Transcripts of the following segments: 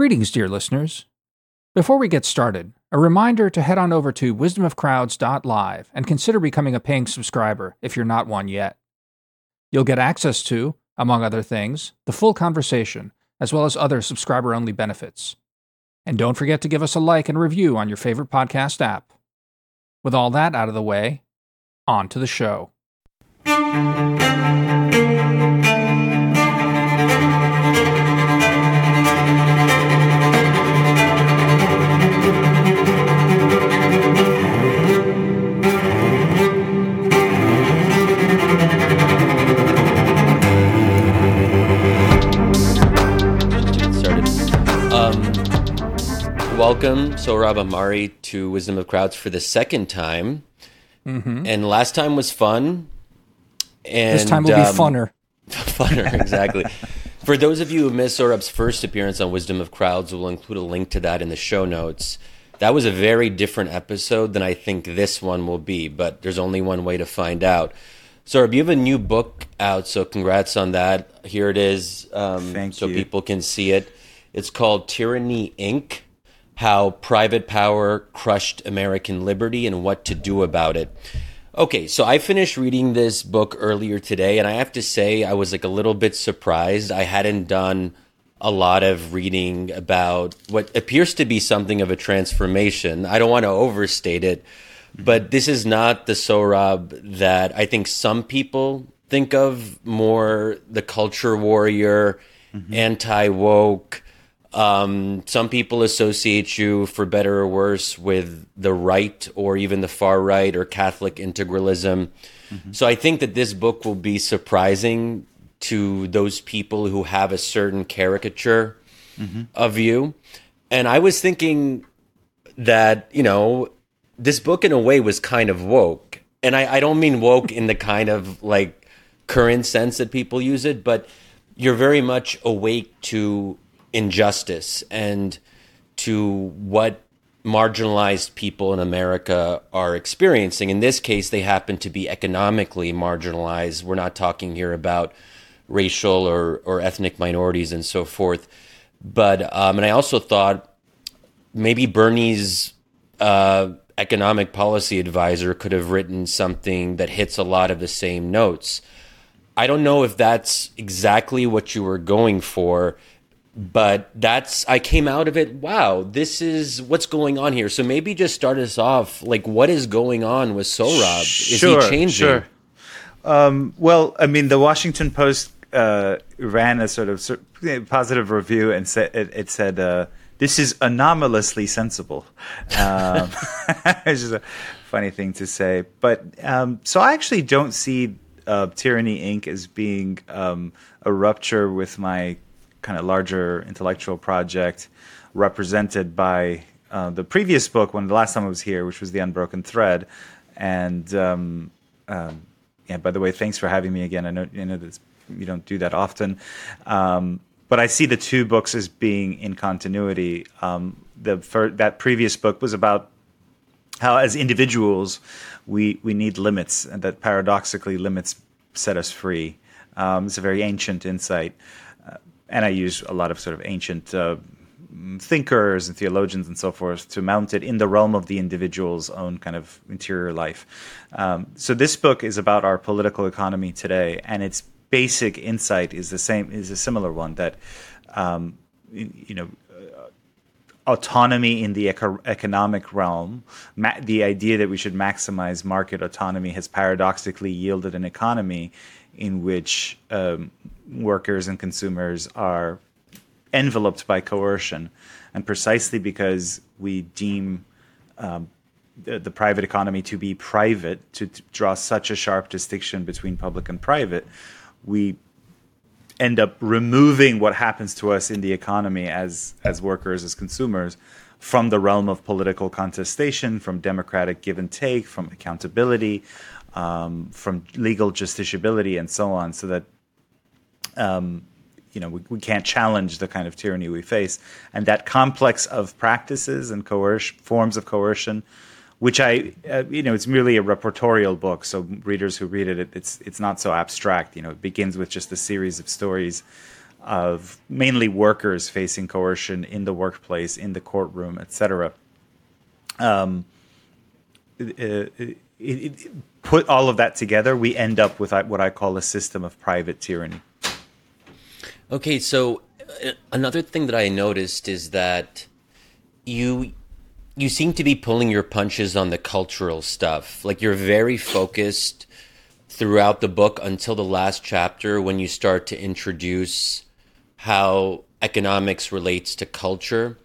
Greetings, dear listeners. Before we get started, a reminder to head on over to wisdomofcrowds.live and consider becoming a paying subscriber if you're not one yet. You'll get access to, among other things, the full conversation, as well as other subscriber only benefits. And don't forget to give us a like and review on your favorite podcast app. With all that out of the way, on to the show. Welcome, Sohrab Ahmari, to Wisdom of Crowds for the second time. And last time was fun. And This time will be um, funner. funner, exactly. For those of you who missed Sohrab's first appearance on Wisdom of Crowds, we'll include a link to that in the show notes. That was a very different episode than I think this one will be, but there's only one way to find out. Sohrab, you have a new book out, so congrats on that. Here it is, um, Thank so you. people can see it. It's called Tyranny Inc. How Private Power Crushed American Liberty and What to Do About It. Okay, so I finished reading this book earlier today, and I have to say I was like a little bit surprised. I hadn't done a lot of reading about what appears to be something of a transformation. I don't want to overstate it, but this is not the Sohrab that I think some people think of more the culture warrior, mm-hmm. anti woke. Um, some people associate you, for better or worse, with the right or even the far right or Catholic integralism. So I think that this book will be surprising to those people who have a certain caricature of you. And I was thinking that, you know, this book in a way was kind of woke. And I, I don't mean woke in the kind of like current sense that people use it, but you're very much awake to injustice and to what marginalized people in America are experiencing. In this case, they happen to be economically marginalized. We're not talking here about racial or, or ethnic minorities and so forth. But, um, and I also thought maybe Bernie's uh, economic policy advisor could have written something that hits a lot of the same notes. I don't know if that's exactly what you were going for, but that's I came out of it. Wow, this is what's going on here. So maybe just start us off. Like, what is going on with Sohrab? Is Sure, he changing? Sure. Um, well, I mean, the Washington Post uh, ran a sort of positive review and said it, it said uh, this is anomalously sensible. Um, it's just a funny thing to say, but um, so I actually don't see uh, Tyranny Inc. as being um, a rupture with my kind of larger intellectual project, represented by uh, the previous book when the last time I was here, which was the Unbroken Thread, and um, um, yeah. By the way, thanks for having me again. I know you know that you don't do that often, um, but I see the two books as being in continuity. Um, the fir- that previous book was about how, as individuals, we we need limits, and that paradoxically, limits set us free. Um, it's a very ancient insight, uh, and I use a lot of sort of ancient. Uh, thinkers and theologians and so forth to mount it in the realm of the individual's own kind of interior life. Um, so this book is about our political economy today, and its basic insight is the same is a similar one that um, you, know autonomy in the eco- economic realm, ma- the idea that we should maximize market autonomy has paradoxically yielded an economy in which um, workers and consumers are enveloped by coercion. And precisely because we deem um, the, the private economy to be private, to, to draw such a sharp distinction between public and private, we end up removing what happens to us in the economy as as workers as consumers from the realm of political contestation from democratic give and take from accountability um, from legal justiciability and so on so that um, you know we, we can't challenge the kind of tyranny we face and that complex of practices and forms of coercion which I, uh, you know, it's merely a reportorial book. So readers who read it, it, it's it's not so abstract. You know, it begins with just a series of stories of mainly workers facing coercion in the workplace, in the courtroom, etc. Um, it, it, it, put all of that together, we end up with what I call a system of private tyranny. Okay, so uh, another thing that I noticed is that you you seem to be pulling your punches on the cultural stuff. Like you're very focused throughout the book until the last chapter when you start to introduce how economics relates to culture.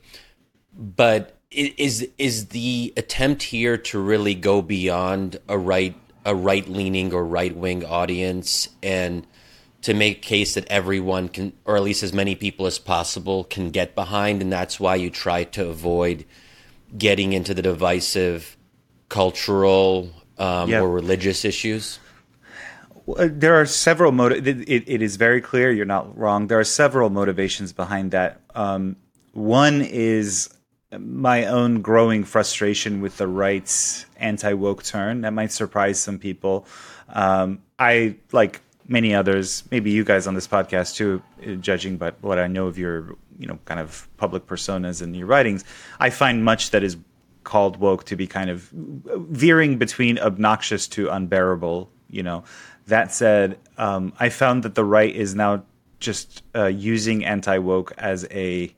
But is is the attempt here to really go beyond a right a right leaning or right wing audience and to make a case that everyone can or at least as many people as possible can get behind and that's why you try to avoid getting into the divisive cultural um, yep. or religious issues? Uh, there are several motiv- it, it is very clear you're not wrong. There are several motivations behind that. Um, one is my own growing frustration with the right's anti woke turn. That might surprise some people. Um, I, like many others, maybe you guys on this podcast too, uh, judging by what I know of your, you know, kind of public personas and your writings, I find much that is called woke to be kind of veering between obnoxious to unbearable, you know. That said, um, I found that the right is now just uh, using anti woke as a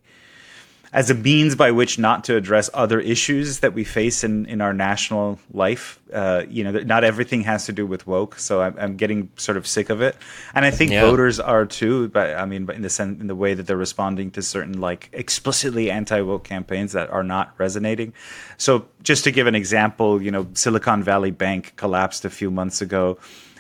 as a means by which not to address other issues that we face in, in our national life. Uh, you know, not everything has to do with woke, so I'm, I'm getting sort of sick of it, and I think yeah. voters are too. But I mean, but in the sense, in the way that they're responding to certain like explicitly anti woke campaigns that are not resonating. So, just to give an example, you know, Silicon Valley Bank collapsed a few months ago,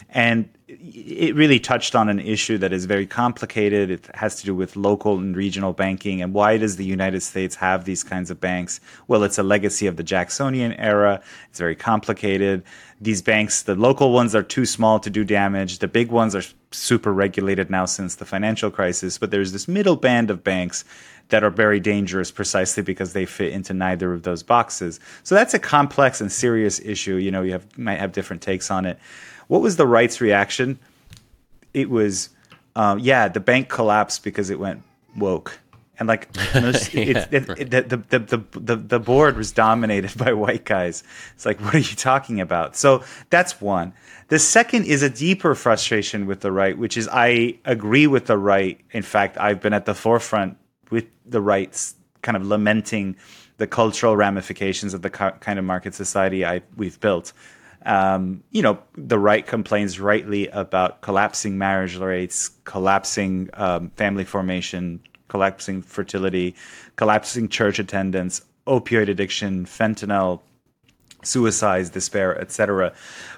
and it really touched on an issue that is very complicated. It has to do with local and regional banking. And why does the United States have these kinds of banks? Well, it's a legacy of the Jacksonian era. It's very complicated. These banks, the local ones are too small to do damage. The big ones are super regulated now since the financial crisis. But there's this middle band of banks that are very dangerous precisely because they fit into neither of those boxes. So that's a complex and serious issue. You know, you have might have different takes on it. What was the right's reaction? It was, um, yeah, the bank collapsed because it went woke. And like most, yeah, it, it, it, the, the, the, the, the board was dominated by white guys. It's like, what are you talking about? So that's one. The second is a deeper frustration with the right, which is I agree with the right. In fact, I've been at the forefront with the rights, kind of lamenting the cultural ramifications of the kind of market society I, we've built um, you know, the right complains rightly about collapsing marriage rates, collapsing um, family formation, collapsing fertility, collapsing church attendance, opioid addiction, fentanyl, suicides, despair, etc.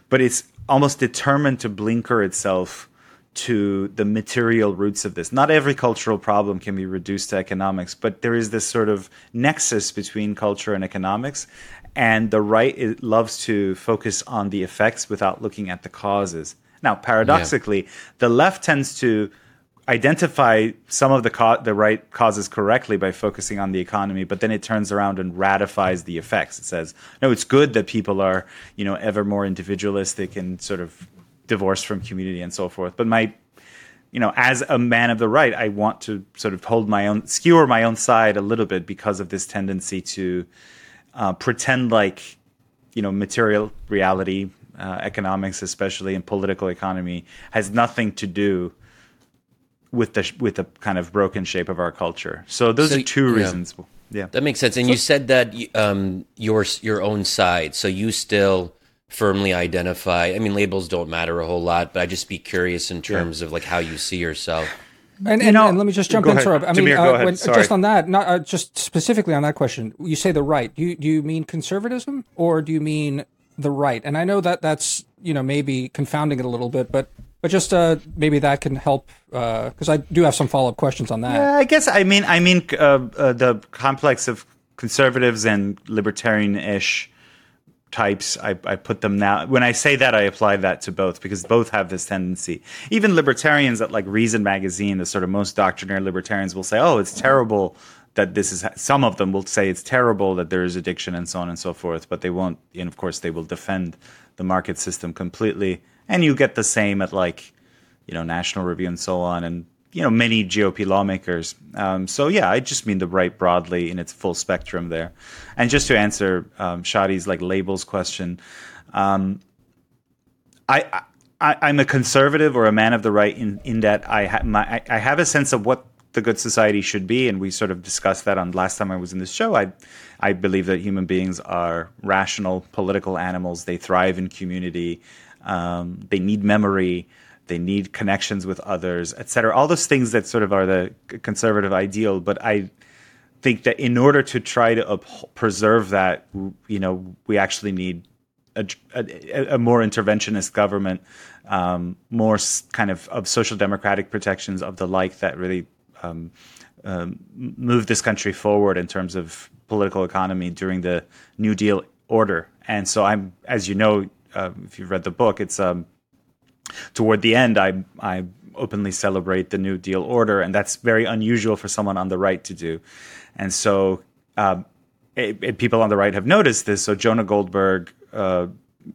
But it's almost determined to blinker itself to the material roots of this. Not every cultural problem can be reduced to economics, but there is this sort of nexus between culture and economics and the right loves to focus on the effects without looking at the causes. Now, paradoxically, yeah. the left tends to identify some of the co- the right causes correctly by focusing on the economy, but then it turns around and ratifies the effects. It says, "No, it's good that people are, you know, ever more individualistic and sort of divorced from community and so forth." But my you know, as a man of the right, I want to sort of hold my own, skewer my own side a little bit because of this tendency to uh, pretend like you know material reality, uh, economics, especially in political economy, has nothing to do with the with the kind of broken shape of our culture. So those so, are two yeah. reasons. Yeah, that makes sense. And so, you said that um, your your own side. So you still firmly identify. I mean, labels don't matter a whole lot, but I just be curious in terms yeah. of like how you see yourself. And, and, and, let me just jump in. Sorry, I mean, Damir, uh, when, just on that, not uh, just specifically on that question. You say the right. Do you, do you mean conservatism or do you mean the right? And I know that that's you know maybe confounding it a little bit, but but just uh, maybe that can help because uh, I do have some follow up questions on that. Yeah, I guess I mean I mean uh, uh, the complex of conservatives and libertarian ish types I, I put them now when i say that i apply that to both because both have this tendency. Even libertarians at like reason magazine the sort of most doctrinaire libertarians will say oh it's terrible that this is some of them will say it's terrible that there is addiction and so on and so forth but they won't and of course they will defend the market system completely. And you get the same at like you know national review and so on and you know many GOP lawmakers. Um, so yeah, I just mean the right broadly in its full spectrum there. And just to answer um, Shadi's like labels question, um, I, I am a conservative or a man of the right in in that I ha- my, I have a sense of what the good society should be, and we sort of discussed that on last time I was in this show. I I believe that human beings are rational political animals. They thrive in community. Um, they need memory they need connections with others, etc. All those things that sort of are the conservative ideal. But I think that in order to try to preserve that, you know, we actually need a, a, a more interventionist government, um, more kind of of social democratic protections of the like that really um, um, move this country forward in terms of political economy during the New Deal order. And so I'm, as you know, uh, if you've read the book, it's um, toward the end, I I openly celebrate the New Deal order, and that's very unusual for someone on the right to do. And so, uh, it, it, people on the right have noticed this. So Jonah Goldberg uh,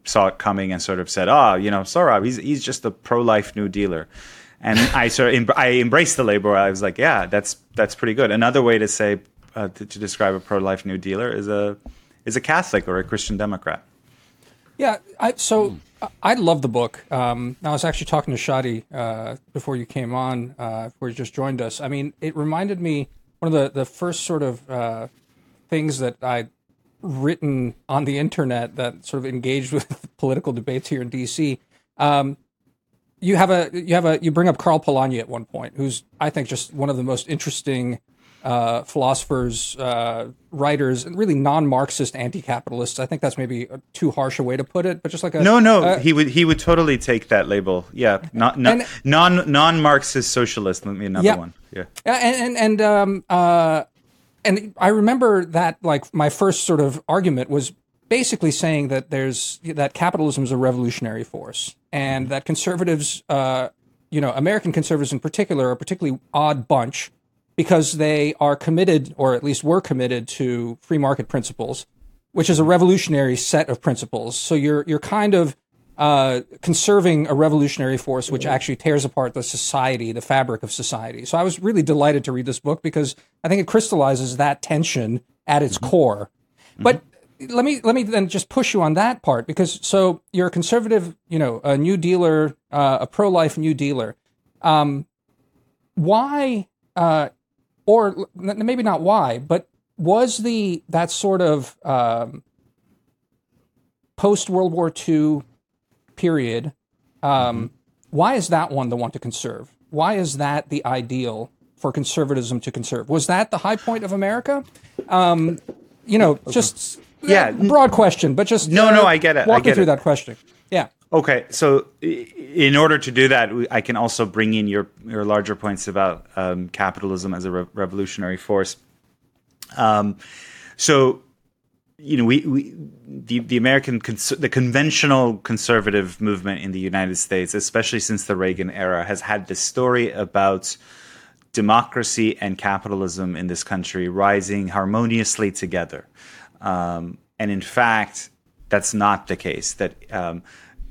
saw it coming and sort of said, "Ah, oh, you know, Sohrab, he's he's just a pro-life New Dealer." And I sort of I embraced the label. I was like, "Yeah, that's that's pretty good." Another way to say uh, to, to describe a pro-life New Dealer is a is a Catholic or a Christian Democrat. Yeah, I, so I love the book. Um, I was actually talking to Shadi uh, before you came on, uh, before you just joined us. I mean, it reminded me one of the, the first sort of uh, things that I written on the internet that sort of engaged with political debates here in DC. Um, you have a you have a you bring up Karl Polanyi at one point, who's I think just one of the most interesting uh, philosophers, uh, writers, and really non-Marxist anti-capitalists. I think that's maybe a too harsh a way to put it, but just like a no, no, uh, he would he would totally take that label. Yeah, not, not and, non non-Marxist socialist. Let me another yeah, one. Yeah, and and and um uh, and I remember that like my first sort of argument was basically saying that there's that capitalism is a revolutionary force, and that conservatives, uh, you know, American conservatives in particular, are a particularly odd bunch because they are committed, or at least were committed to free market principles, which is a revolutionary set of principles. So you're you're kind of uh, conserving a revolutionary force which actually tears apart the society, the fabric of society. So I was really delighted to read this book because I think it crystallizes that tension at its mm-hmm. core. Mm-hmm. But let me let me then just push you on that part because so you're a conservative, you know, a new dealer, uh, a pro-life new dealer. Um, why uh, or maybe not why, but was the that sort of um, post World War II period? Um, mm-hmm. Why is that one the one to conserve? Why is that the ideal for conservatism to conserve? Was that the high point of America? Um, you know, okay. just yeah, broad question, but just no, uh, no, I get it. Walk I get me through it. that question. Yeah. Okay, so in order to do that, I can also bring in your your larger points about um, capitalism as a re- revolutionary force. Um, so, you know, we, we the the American cons- the conventional conservative movement in the United States, especially since the Reagan era, has had this story about democracy and capitalism in this country rising harmoniously together. Um, and in fact, that's not the case. That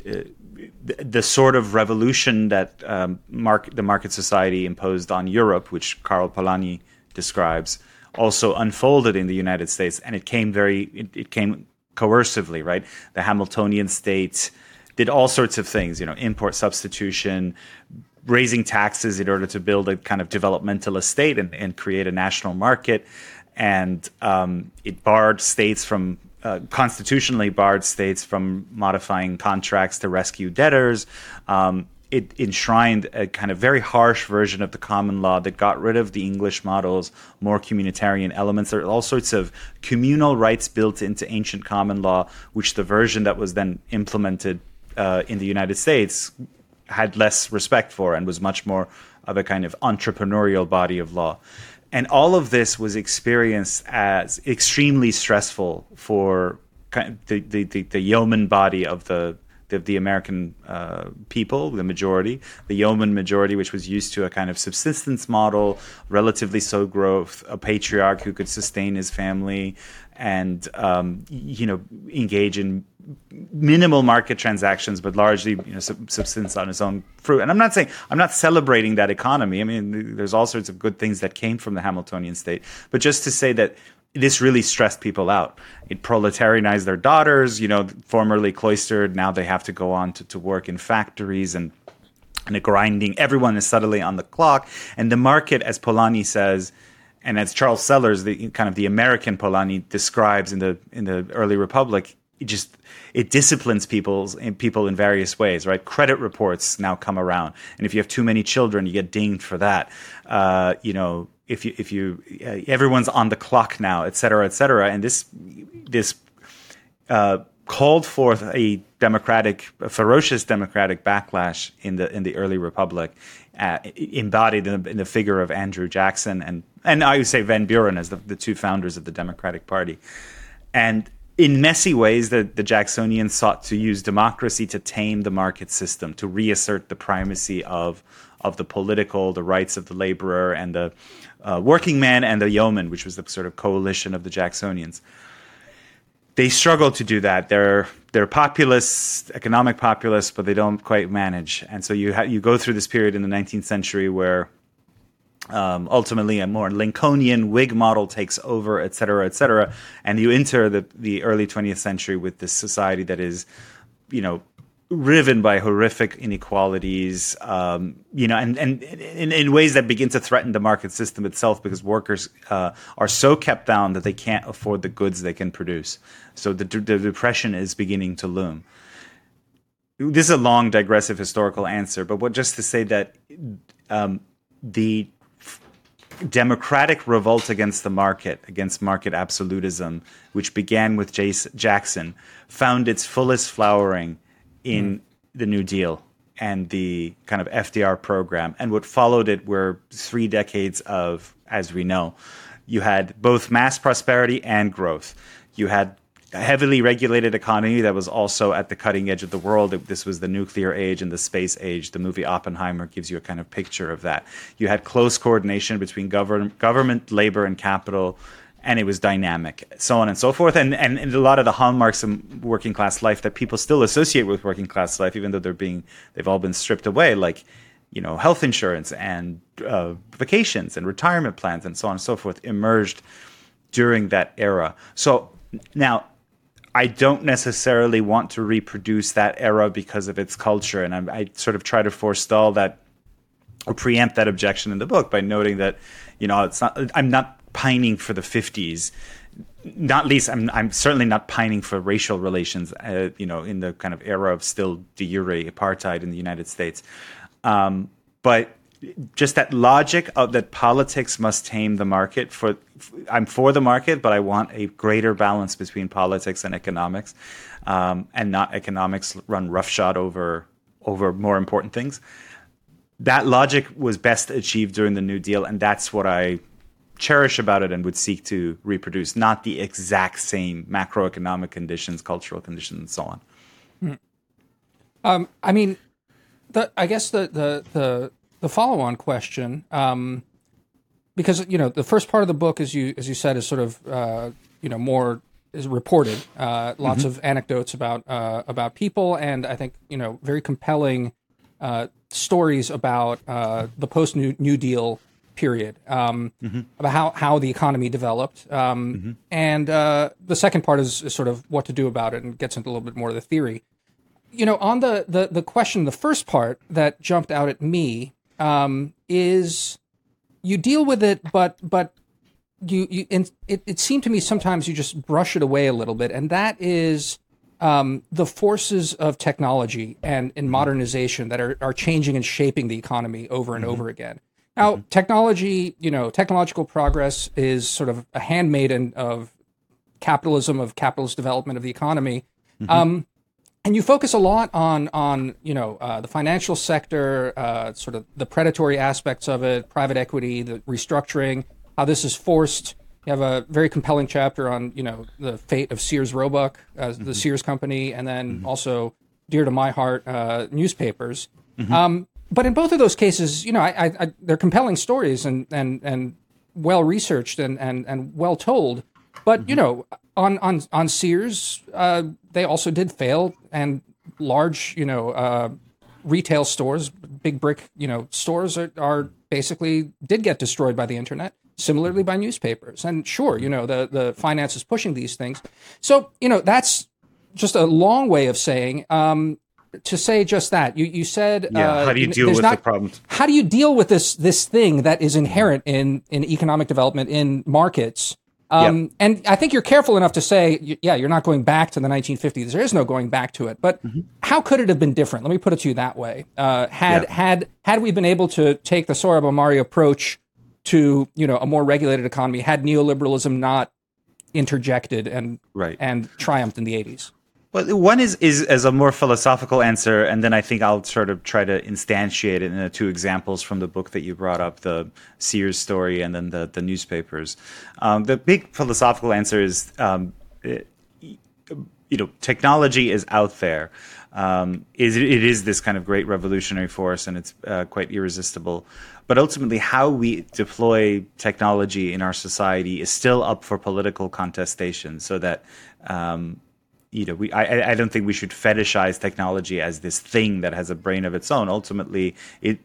the sort of revolution that um, mark, the market society imposed on Europe, which Karl Polanyi describes, also unfolded in the United States, and it came very it, it came coercively, right? The Hamiltonian state did all sorts of things, you know, import substitution, raising taxes in order to build a kind of developmental estate and, and create a national market, and um, it barred states from uh, constitutionally barred states from modifying contracts to rescue debtors. Um, it enshrined a kind of very harsh version of the common law that got rid of the English models, more communitarian elements. There are all sorts of communal rights built into ancient common law, which the version that was then implemented uh, in the United States had less respect for and was much more of a kind of entrepreneurial body of law and all of this was experienced as extremely stressful for the, the, the, the yeoman body of the, the, the American uh, people, the majority, the yeoman majority, which was used to a kind of subsistence model, relatively slow growth, a patriarch who could sustain his family, and um, you know engage in minimal market transactions, but largely you know subsistence on its own fruit. And I'm not saying I'm not celebrating that economy. I mean, there's all sorts of good things that came from the Hamiltonian state, but just to say that this really stressed people out. It proletarianized their daughters, you know, formerly cloistered. Now they have to go on to, to work in factories and and grinding. Everyone is suddenly on the clock, and the market, as Polanyi says, and as Charles Sellers, the kind of the American Polanyi describes in the in the early Republic, it just it disciplines people's people in various ways, right? Credit reports now come around, and if you have too many children, you get dinged for that. Uh, you know, if you if you uh, everyone's on the clock now, et cetera, et cetera, and this this uh, called forth a democratic, a ferocious democratic backlash in the in the early republic, uh, embodied in the, in the, figure of Andrew Jackson and and I would say Van Buren as the, the two founders of the Democratic Party, and in messy ways, the, the Jacksonians sought to use democracy to tame the market system, to reassert the primacy of of the political, the rights of the laborer and the uh, working man and the yeoman, which was the sort of coalition of the Jacksonians. They struggle to do that. They're they're populist, economic populists, but they don't quite manage. And so you ha- you go through this period in the 19th century where um, ultimately a more Lincolnian Whig model takes over, et cetera, et cetera, and you enter the the early 20th century with this society that is, you know, riven by horrific inequalities, um, you know, and, and in, ways that begin to threaten the market system itself because workers uh, are so kept down that they can't afford the goods they can produce. So the, the depression is beginning to loom. This is a long, digressive historical answer, but what just to say that um, the democratic revolt against the market, against market absolutism, which began with Jackson, found its fullest flowering in mm. the New Deal and the kind of FDR program. And what followed it were three decades of, as we know, you had both mass prosperity and growth. You had a heavily regulated economy that was also at the cutting edge of the world. This was the nuclear age and the space age. The movie Oppenheimer gives you a kind of picture of that. You had close coordination between government, government, labor, and capital and it was dynamic, so on and so forth. And, and, and a lot of the hallmarks of working class life that people still associate with working class life, even though they're being they've all been stripped away, like you know health insurance and uh, vacations and retirement plans and so on and so forth, emerged during that era. So now. I don't necessarily want to reproduce that era because of its culture, and I, I sort of try to forestall that or preempt that objection in the book by noting that you know it's not i'm not pining for the 50s not least I'm, I'm certainly not pining for racial relations uh, you know in the kind of era of still de jure apartheid in the united states. Um, but just that logic of that politics must tame the market for i'm for the market but i want a greater balance between politics and economics um, and not economics run roughshod over over more important things. That logic was best achieved during the new deal and that's what i cherish about it and would seek to reproduce, not the exact same macroeconomic conditions, cultural conditions, and so on. Hmm. Um, I mean, the, I guess the the the, the follow on question, um, because you know the first part of the book, as you as you said, is sort of uh, you know more is reported, uh, lots mm-hmm. of anecdotes about uh, about people, and I think you know very compelling uh, stories about uh, the post New New Deal period um, mm-hmm. about how, how the economy developed. Um, mm-hmm. And uh, the second part is, is, sort of what to do about it and gets into a little bit more of the theory. You know, on the, the, the question, the first part that jumped out at me um, is you deal with it, but but you you and it, it seemed to me sometimes you just brush it away a little bit, and that is um, the forces of technology and, and modernization that are, are changing and shaping the economy over and mm-hmm. over again. Now, mm-hmm. technology, you know, technological progress is sort of a handmaiden of capitalism, of capitalist development of the economy. Mm-hmm. Um, and you focus a lot on on you know uh, the financial sector, uh, sort of the predatory aspects of it, private equity, the restructuring, how this is forced. You have a very compelling chapter on you know the fate of Sears Roebuck, uh, mm-hmm. the Sears company, and then mm-hmm. also dear to my heart, uh, newspapers. Mm-hmm. Um, but in both of those cases, you know, I, I, I, they're compelling stories and and and well researched and and and well told. But mm-hmm. you know, on on on Sears, uh, they also did fail, and large, you know, uh, retail stores, big brick, you know, stores are, are basically did get destroyed by the internet. Similarly, by newspapers, and sure, you know, the the finance is pushing these things. So you know, that's just a long way of saying um, to say just that. You you said yeah. Uh, how do you deal with not, the problems? How do you deal with this this thing that is inherent in in economic development in markets? Um, yep. And I think you're careful enough to say, yeah, you're not going back to the 1950s. There is no going back to it. But mm-hmm. how could it have been different? Let me put it to you that way. Uh, had had had we been able to take the Sohrab Ahmari approach to you know a more regulated economy, had neoliberalism not interjected and right. and triumphed in the 80s? Well, one is is as a more philosophical answer, and then I think I'll sort of try to instantiate it in the two examples from the book that you brought up, the Sears story, and then the the newspapers. Um, the big philosophical answer is, um, it, you know, technology is out there. Um, is it is this kind of great revolutionary force, and it's uh, quite irresistible. But ultimately, how we deploy technology in our society is still up for political contestation, so that um, you know, we I, I don't think we should fetishize technology as this thing that has a brain of its own. Ultimately, it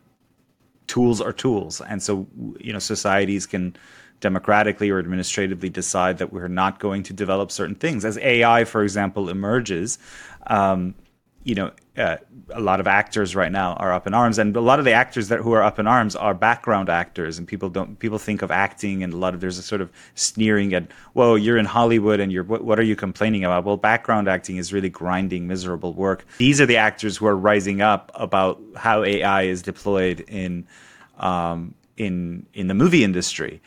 tools are tools, and so you know, societies can democratically or administratively decide that we're not going to develop certain things. As AI, for example, emerges, um, you know, uh, a lot of actors right now are up in arms, and a lot of the actors that who are up in arms are background actors, and people don't people think of acting, and a lot of there's a sort of sneering at, well, you're in Hollywood, and you're what, what are you complaining about? Well, background acting is really grinding, miserable work. These are the actors who are rising up about how AI is deployed in um, in in the movie industry,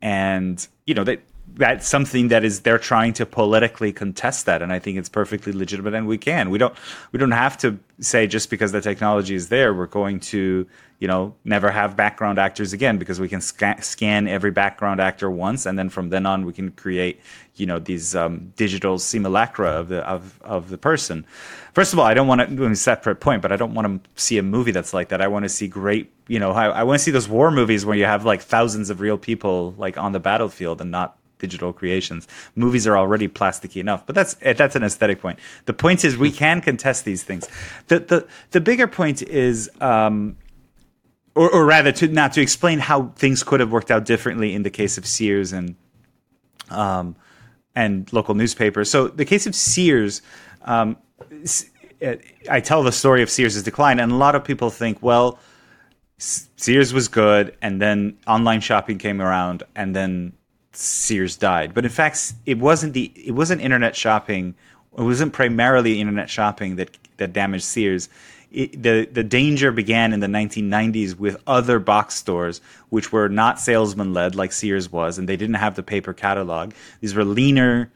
and you know they that's something that is they're trying to politically contest that and i think it's perfectly legitimate and we can. We don't we don't have to say just because the technology is there we're going to you know never have background actors again because we can sca- scan every background actor once and then from then on we can create you know these um, digital simulacra of the of, of the person. First of all i don't want to separate point but i don't want to see a movie that's like that. I want to see great you know i, I want to see those war movies where you have like thousands of real people like on the battlefield and not digital creations. Movies are already plasticky enough, but that's eh, that's an aesthetic point. The point is we can contest these things. The the the bigger point is. Um, or, or rather, to not to explain how things could have worked out differently in the case of Sears and um, and local newspapers. So the case of Sears, um, eh, I tell the story of Sears' decline, and a lot of people think, well, Sears was good, and then online shopping came around, and then Sears died. But in fact, it wasn't the it wasn't internet shopping. It wasn't primarily internet shopping that that damaged Sears. It, the the danger began in the 1990s with other box stores which were not salesman led like Sears was, and they didn't have the paper catalog. These were leaner,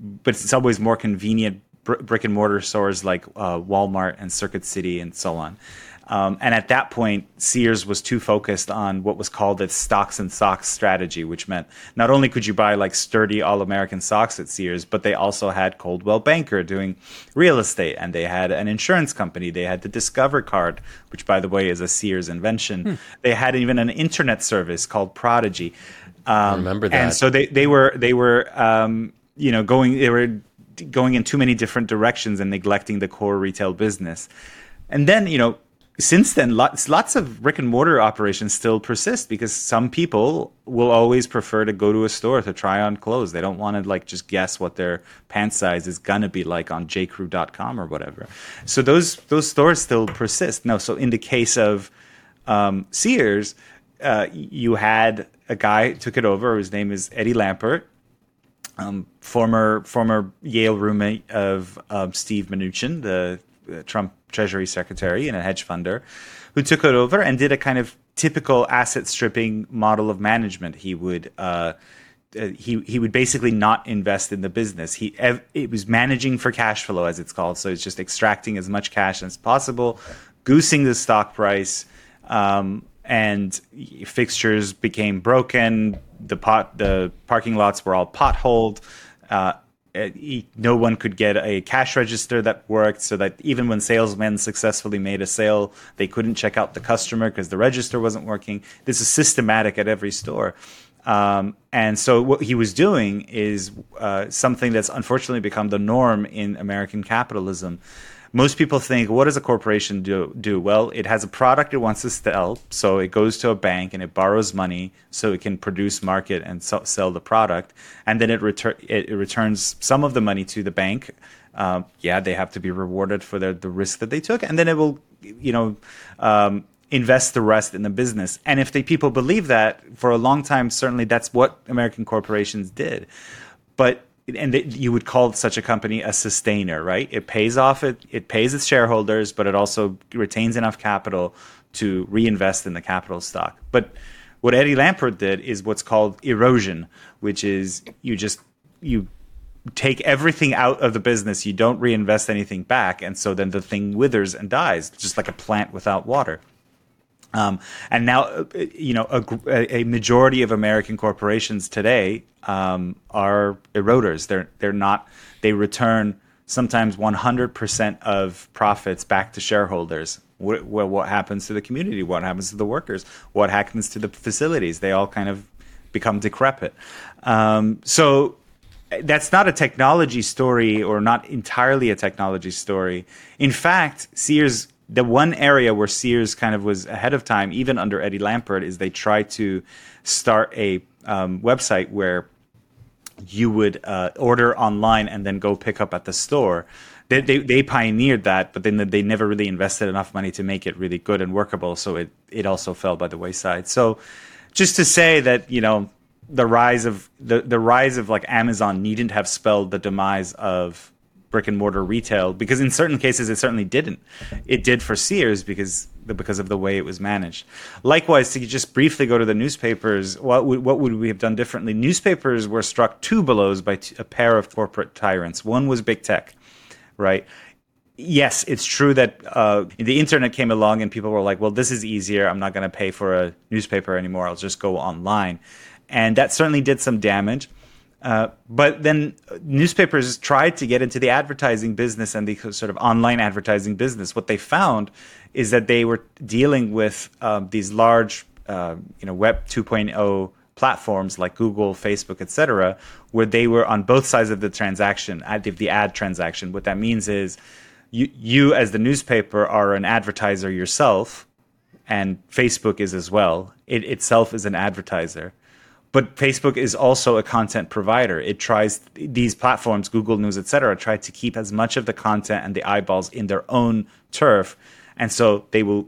but in some ways more convenient brick and mortar stores like uh, Walmart and Circuit City and so on. Um, and at that point, Sears was too focused on what was called its stocks and socks strategy, which meant not only could you buy like sturdy all American socks at Sears, but they also had Coldwell Banker doing real estate, and they had an insurance company. They had the Discover card, which, by the way, is a Sears invention. Hmm. They had even an internet service called Prodigy. Um, I remember that. And so they, they were they were um, you know going they were going in too many different directions and neglecting the core retail business. And then you know since then, lots lots of brick and mortar operations still persist because some people will always prefer to go to a store to try on clothes. They don't want to like just guess what their pant size is gonna be like on jcrew.com or whatever. So those those stores still persist. No, so in the case of um, Sears, uh, you had a guy took it over. His name is Eddie Lampert, um, former former Yale roommate of um, Steve Mnuchin, the uh, Trump Treasury Secretary and a hedge funder, who took it over and did a kind of typical asset stripping model of management. He would uh, uh, he he would basically not invest in the business. He it was managing for cash flow as it's called. So it's just extracting as much cash as possible, goosing the stock price, um, and fixtures became broken. The pot the parking lots were all potholed. Uh, uh, no one could get a cash register that worked so that even when salesmen successfully made a sale they couldn't check out the customer because the register wasn't working. This is systematic at every store. Um, and so what he was doing is uh, something that's unfortunately become the norm in american capitalism most people think, what does a corporation do? do? Well, it has a product it wants to sell, so it goes to a bank and it borrows money so it can produce, market, and sell the product, and then it, retur- it, it returns some of the money to the bank. Um, yeah, they have to be rewarded for the, the risk that they took, and then it will, you know, um, invest the rest in the business. And if the people believe that for a long time, certainly that's what American corporations did. But and you would call such a company a sustainer, right? It pays off it, it pays its shareholders, but it also retains enough capital to reinvest in the capital stock. But what Eddie Lampert did is what's called erosion, which is you just you take everything out of the business, you don't reinvest anything back, and so then the thing withers and dies, just like a plant without water. Um, and now, uh, you know, a, a, majority of American corporations today um, are eroders. They're they're not. They return sometimes 100% of profits back to shareholders. What, what happens to the community? What happens to the workers? What happens to the facilities? They all kind of become decrepit. Um, so that's not a technology story or not entirely a technology story. In fact, Sears the one area where Sears kind of was ahead of time, even under Eddie Lampert, is they tried to start a um, website where you would uh, order online and then go pick up at the store. They, they, they, pioneered that, but then they never really invested enough money to make it really good and workable. So it, it also fell by the wayside. So just to say that, you know, the rise of the, the rise of like Amazon needn't have spelled the demise of brick and mortar retail because in certain cases it certainly didn't. It did for Sears because because of the way it was managed. Likewise, to just briefly go to the newspapers, what would, what would we have done differently? Newspapers were struck two blows by a pair of corporate tyrants. One was big tech, right? Yes, it's true that uh, the internet came along and people were like, well, this is easier. I'm not going to pay for a newspaper anymore. I'll just go online. And that certainly did some damage. Uh, but then newspapers tried to get into the advertising business and the sort of online advertising business. What they found is that they were dealing with um, these large, uh, you know, Web 2.0 platforms like Google, Facebook, etc., where they were on both sides of the transaction, the ad transaction. What that means is you, you as the newspaper are an advertiser yourself, and Facebook is as well. It itself is an advertiser but Facebook is also a content provider. It tries these platforms, Google News, etc., try to keep as much of the content and the eyeballs in their own turf, and so they will,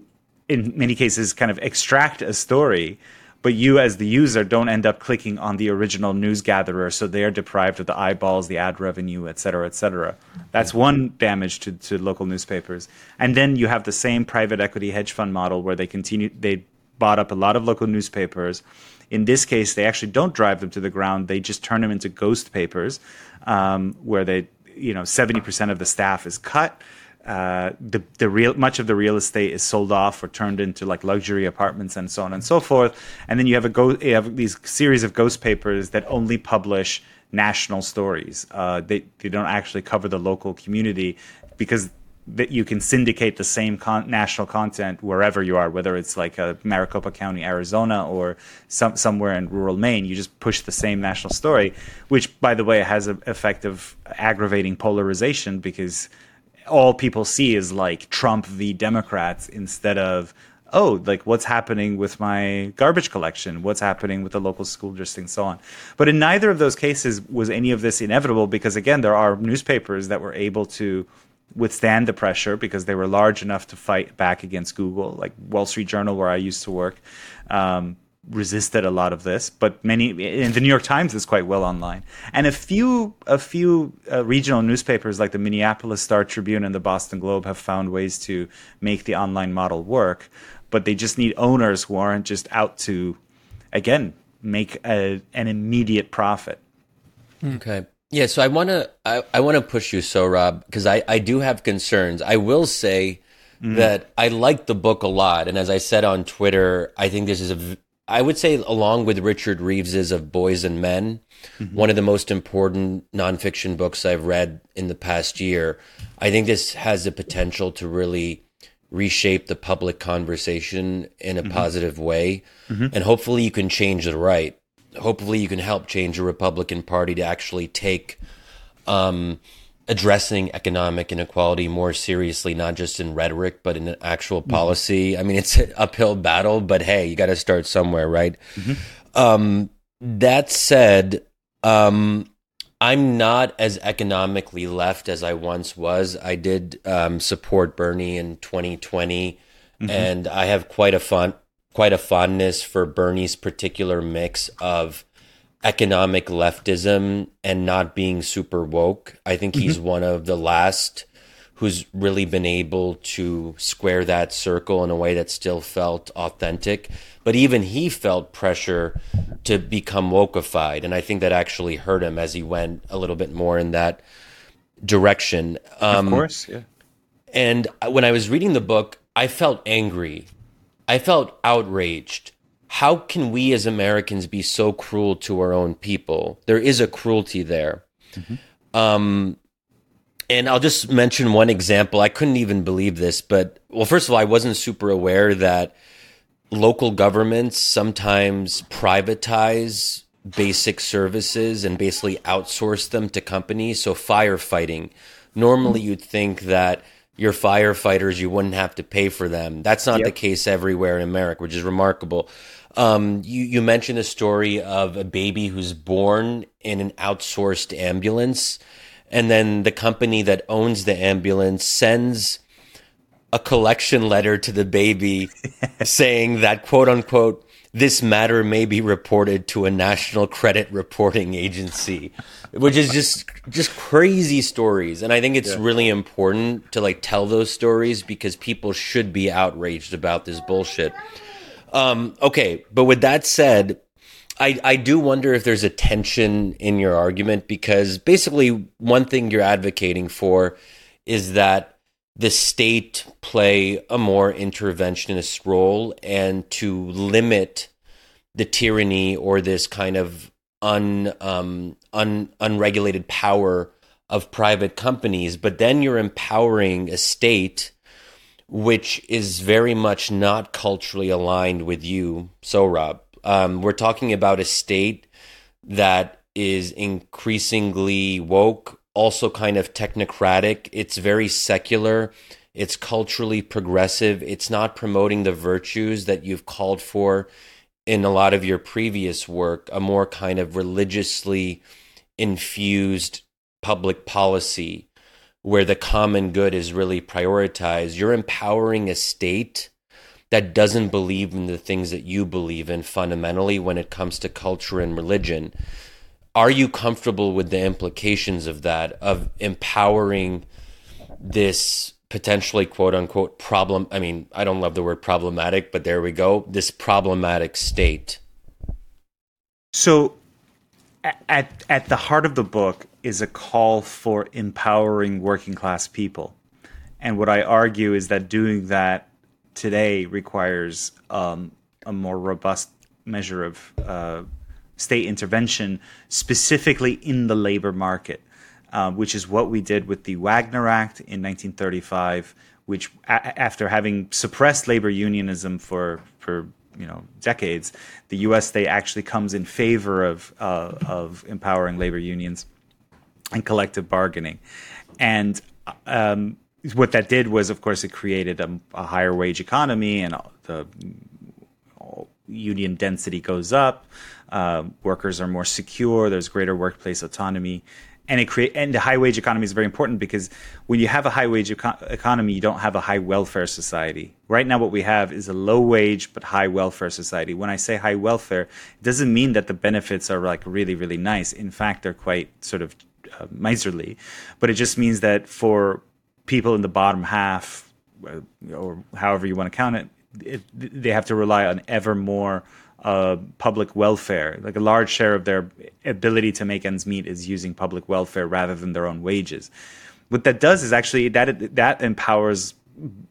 in many cases, kind of extract a story. But you, as the user, don't end up clicking on the original news gatherer, so they are deprived of the eyeballs, the ad revenue, et cetera, et cetera. That's one damage to, to local newspapers. And then you have the same private equity hedge fund model where they continue, they bought up a lot of local newspapers in this case, they actually don't drive them to the ground. They just turn them into ghost papers, um, where they, you know, seventy percent of the staff is cut. Uh, the the real much of the real estate is sold off or turned into like luxury apartments and so on and so forth. And then you have a go you have these series of ghost papers that only publish national stories. Uh, they they don't actually cover the local community because that you can syndicate the same con- national content wherever you are, whether it's like a Maricopa County, Arizona, or some, somewhere in rural Maine. You just push the same national story, which, by the way, has an effect of aggravating polarization because all people see is like Trump v. Democrats instead of oh, like what's happening with my garbage collection? What's happening with the local school district and so on? But in neither of those cases was any of this inevitable because, again, there are newspapers that were able to withstand the pressure because they were large enough to fight back against Google. Like Wall Street Journal, where I used to work, um, resisted a lot of this. But many, and the New York Times is quite well online, and a few a few uh, regional newspapers like the Minneapolis Star Tribune and the Boston Globe have found ways to make the online model work. But they just need owners who aren't just out to, again, make a, an immediate profit. Okay. Yeah, so I want to I, I want to push you, Sohrab because I I do have concerns. I will say mm. that I like the book a lot, and as I said on Twitter, I think this is a I would say, along with Richard Reeves's of Boys and Men, mm-hmm. one of the most important nonfiction books I've read in the past year. I think this has the potential to really reshape the public conversation in a mm-hmm. positive way. Mm-hmm. And hopefully you can change the right. Hopefully you can help change the Republican Party to actually take um, addressing economic inequality more seriously, not just in rhetoric, but in actual mm-hmm. policy. Mm-hmm. I mean, it's an uphill battle, but hey, you got to start somewhere, right? Mm-hmm. Um, that said, um, I'm not as economically left as I once was. I did um, support Bernie in 2020, mm-hmm. and I have quite a fun, quite a fondness for Bernie's particular mix of economic leftism and not being super woke. I think he's mm-hmm. one of the last who's really been able to square that circle in a way that still felt authentic. But even he felt pressure to become wokeified. And I think that actually hurt him as he went a little bit more in that direction. Um, of course, yeah. And when I was reading the book, I felt angry. I felt outraged. How can we as Americans be so cruel to our own people? There is a cruelty there. Mm-hmm. Um, and I'll just mention one example. I couldn't even believe this, but well, first of all, I wasn't super aware that local governments sometimes privatize basic services and basically outsource them to companies. So firefighting, normally you'd think that your firefighters you wouldn't have to pay for them. That's not yep. the case everywhere in America, which is remarkable. Um, you you mentioned a story of a baby who's born in an outsourced ambulance and then the company that owns the ambulance sends a collection letter to the baby saying that quote unquote this matter may be reported to a national credit reporting agency which is just just crazy stories and i think it's yeah. really important to like tell those stories because people should be outraged about this bullshit um, okay but with that said I, I do wonder if there's a tension in your argument because basically one thing you're advocating for is that the state play a more interventionist role and to limit the tyranny or this kind of un, um, un, unregulated power of private companies. But then you're empowering a state which is very much not culturally aligned with you, Sohrab. Um, we're talking about a state that is increasingly woke, also kind of technocratic. It's very secular. It's culturally progressive. It's not promoting the virtues that you've called for in a lot of your previous work, a more kind of religiously infused public policy where the common good is really prioritized. You're empowering a state that doesn't believe in the things that you believe in fundamentally when it comes to culture and religion. Are you comfortable with the implications of that, of empowering this potentially quote unquote problem? I mean, I don't love the word problematic, but there we go. This problematic state. So, at, at the heart of the book is a call for empowering working class people. And what I argue is that doing that today requires um, a more robust measure of uh, state intervention, specifically in the labor market, uh, which is what we did with the Wagner Act in 1935, which, a- after having suppressed labor unionism for for you know decades, the U.S. state actually comes in favor of uh, of empowering labor unions and collective bargaining, and um, what that did was, of course, it created a, a higher wage economy, and the union density goes up. Uh, workers are more secure. There's greater workplace autonomy, and it create and the high wage economy is very important because when you have a high wage eco- economy, you don't have a high welfare society. Right now, what we have is a low wage but high welfare society. When I say high welfare, it doesn't mean that the benefits are like really really nice. In fact, they're quite sort of uh, miserly, but it just means that for people in the bottom half, uh, or however you want to count it, it they have to rely on ever more uh, public welfare. Like a large share of their ability to make ends meet is using public welfare rather than their own wages. What that does is actually that that empowers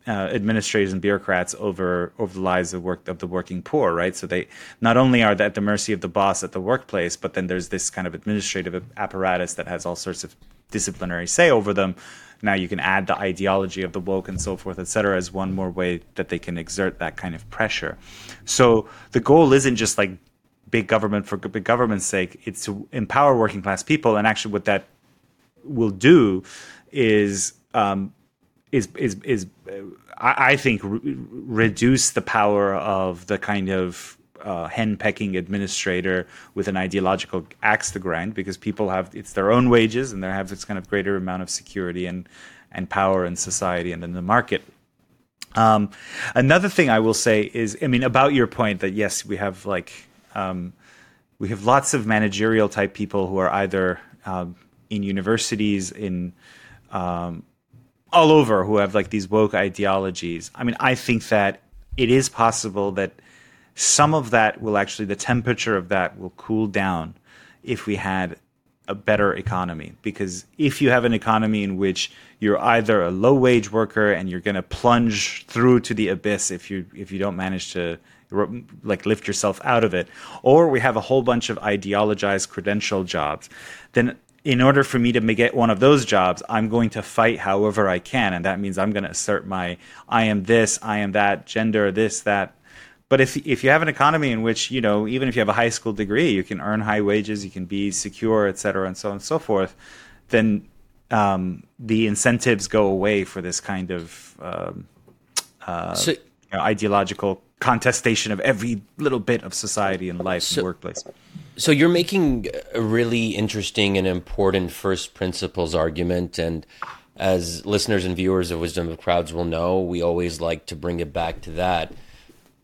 uh, administrators and bureaucrats over over the lives of work of the working poor, right? So they not only are at the mercy of the boss at the workplace, but then there's this kind of administrative apparatus that has all sorts of disciplinary say over them. Now you can add the ideology of the woke and so forth, et cetera, as one more way that they can exert that kind of pressure. So the goal isn't just like big government for big government's sake; it's to empower working class people, and actually what that will do is um, is is is uh, I, I, think re- reduce the power of the kind of uh, henpecking administrator with an ideological axe to grind because people have it's their own wages and they have this kind of greater amount of security and and power in society and in the market. Um, another thing I will say is, I mean, about your point that yes, we have like um, we have lots of managerial type people who are either um, in universities in um, all over who have like these woke ideologies. I mean, I think that it is possible that some of that will actually the temperature of that will cool down if we had a better economy because if you have an economy in which you're either a low wage worker and you're going to plunge through to the abyss if you if you don't manage to like lift yourself out of it or we have a whole bunch of ideologized credential jobs then in order for me to get one of those jobs, I'm going to fight however I can. And that means I'm going to assert my, I am this, I am that, gender, this, that. But if, if you have an economy in which, you know, even if you have a high school degree, you can earn high wages, you can be secure, et cetera, and so on and so forth, then um, the incentives go away for this kind of um, uh, so, you know, ideological contestation of every little bit of society and life so, and workplace. So you're making a really interesting and important first principles argument, and as listeners and viewers of Wisdom of Crowds will know, we always like to bring it back to that.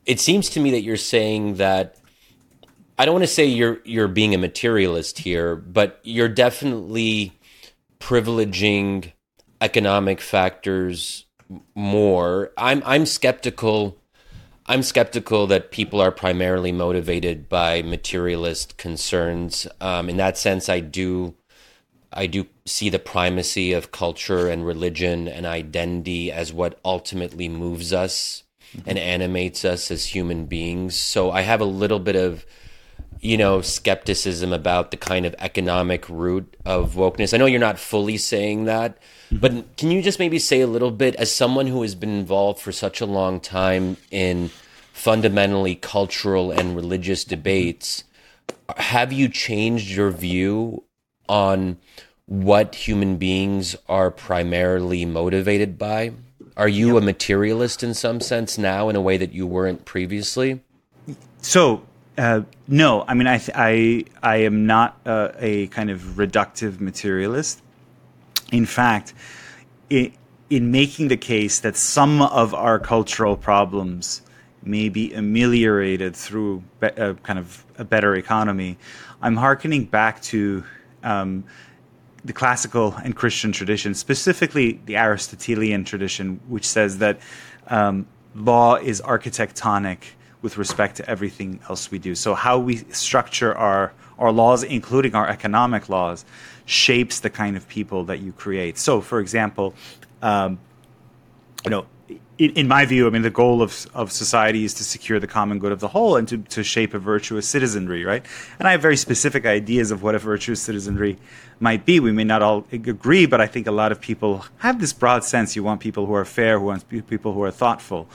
It seems to me that you're saying that I don't want to say you're you're being a materialist here, but you're definitely privileging economic factors more. I'm I'm skeptical I'm skeptical that people are primarily motivated by materialist concerns. Um, in that sense, I do, I do see the primacy of culture and religion and identity as what ultimately moves us and animates us as human beings. So I have a little bit of, you know, skepticism about the kind of economic root of wokeness. I know you're not fully saying that, but can you just maybe say a little bit as someone who has been involved for such a long time in fundamentally cultural and religious debates, have you changed your view on what human beings are primarily motivated by? Are you yep. a materialist in some sense now in a way that you weren't previously? So, uh, no, I mean, I, th- I, I am not uh, a kind of reductive materialist. In fact, it, in making the case that some of our cultural problems may be ameliorated through a, uh, kind of a better economy. I'm hearkening back to um, the classical and Christian tradition, specifically the Aristotelian tradition, which says that um, law is architectonic with respect to everything else we do. So how we structure our our laws, including our economic laws, shapes the kind of people that you create. So, for example, um, you know, in, in, my view, I mean, the goal of, of society is to secure the common good of the whole and to, to shape a virtuous citizenry, right? And I have very specific ideas of what a virtuous citizenry might be. We may not all agree, but I think a lot of people have this broad sense. You want people who are fair, who want people who are thoughtful.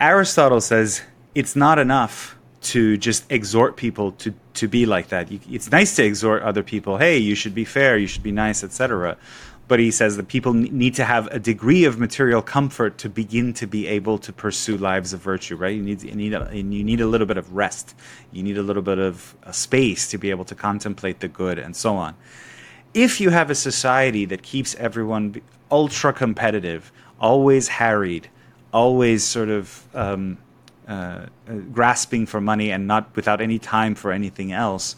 Aristotle says it's not enough to just exhort people to, to be like that. It's nice to exhort other people, hey, you should be fair, you should be nice, etc but he says that people need to have a degree of material comfort to begin to be able to pursue lives of virtue right? You need you need a, you need a little bit of rest. You need a little bit of space to be able to contemplate the good and so on. If you have a society that keeps everyone ultra competitive always harried always sort of um, uh, uh, grasping for money and not without any time for anything else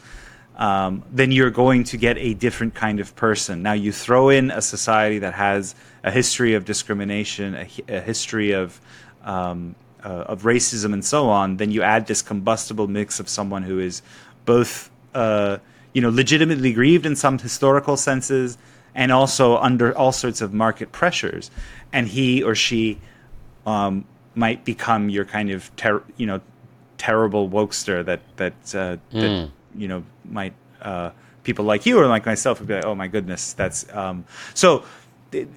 um, then you're going to get a different kind of person. Now, you throw in a society that has a history of discrimination, a, a history of um, uh, of racism, and so on. Then you add this combustible mix of someone who is both, uh, you know, legitimately grieved in some historical senses, and also under all sorts of market pressures, and he or she um, might become your kind of ter- you know terrible wokester that that uh, Hmm. that you know might uh, people like you or like myself would be like, oh my goodness, that's um, so. th-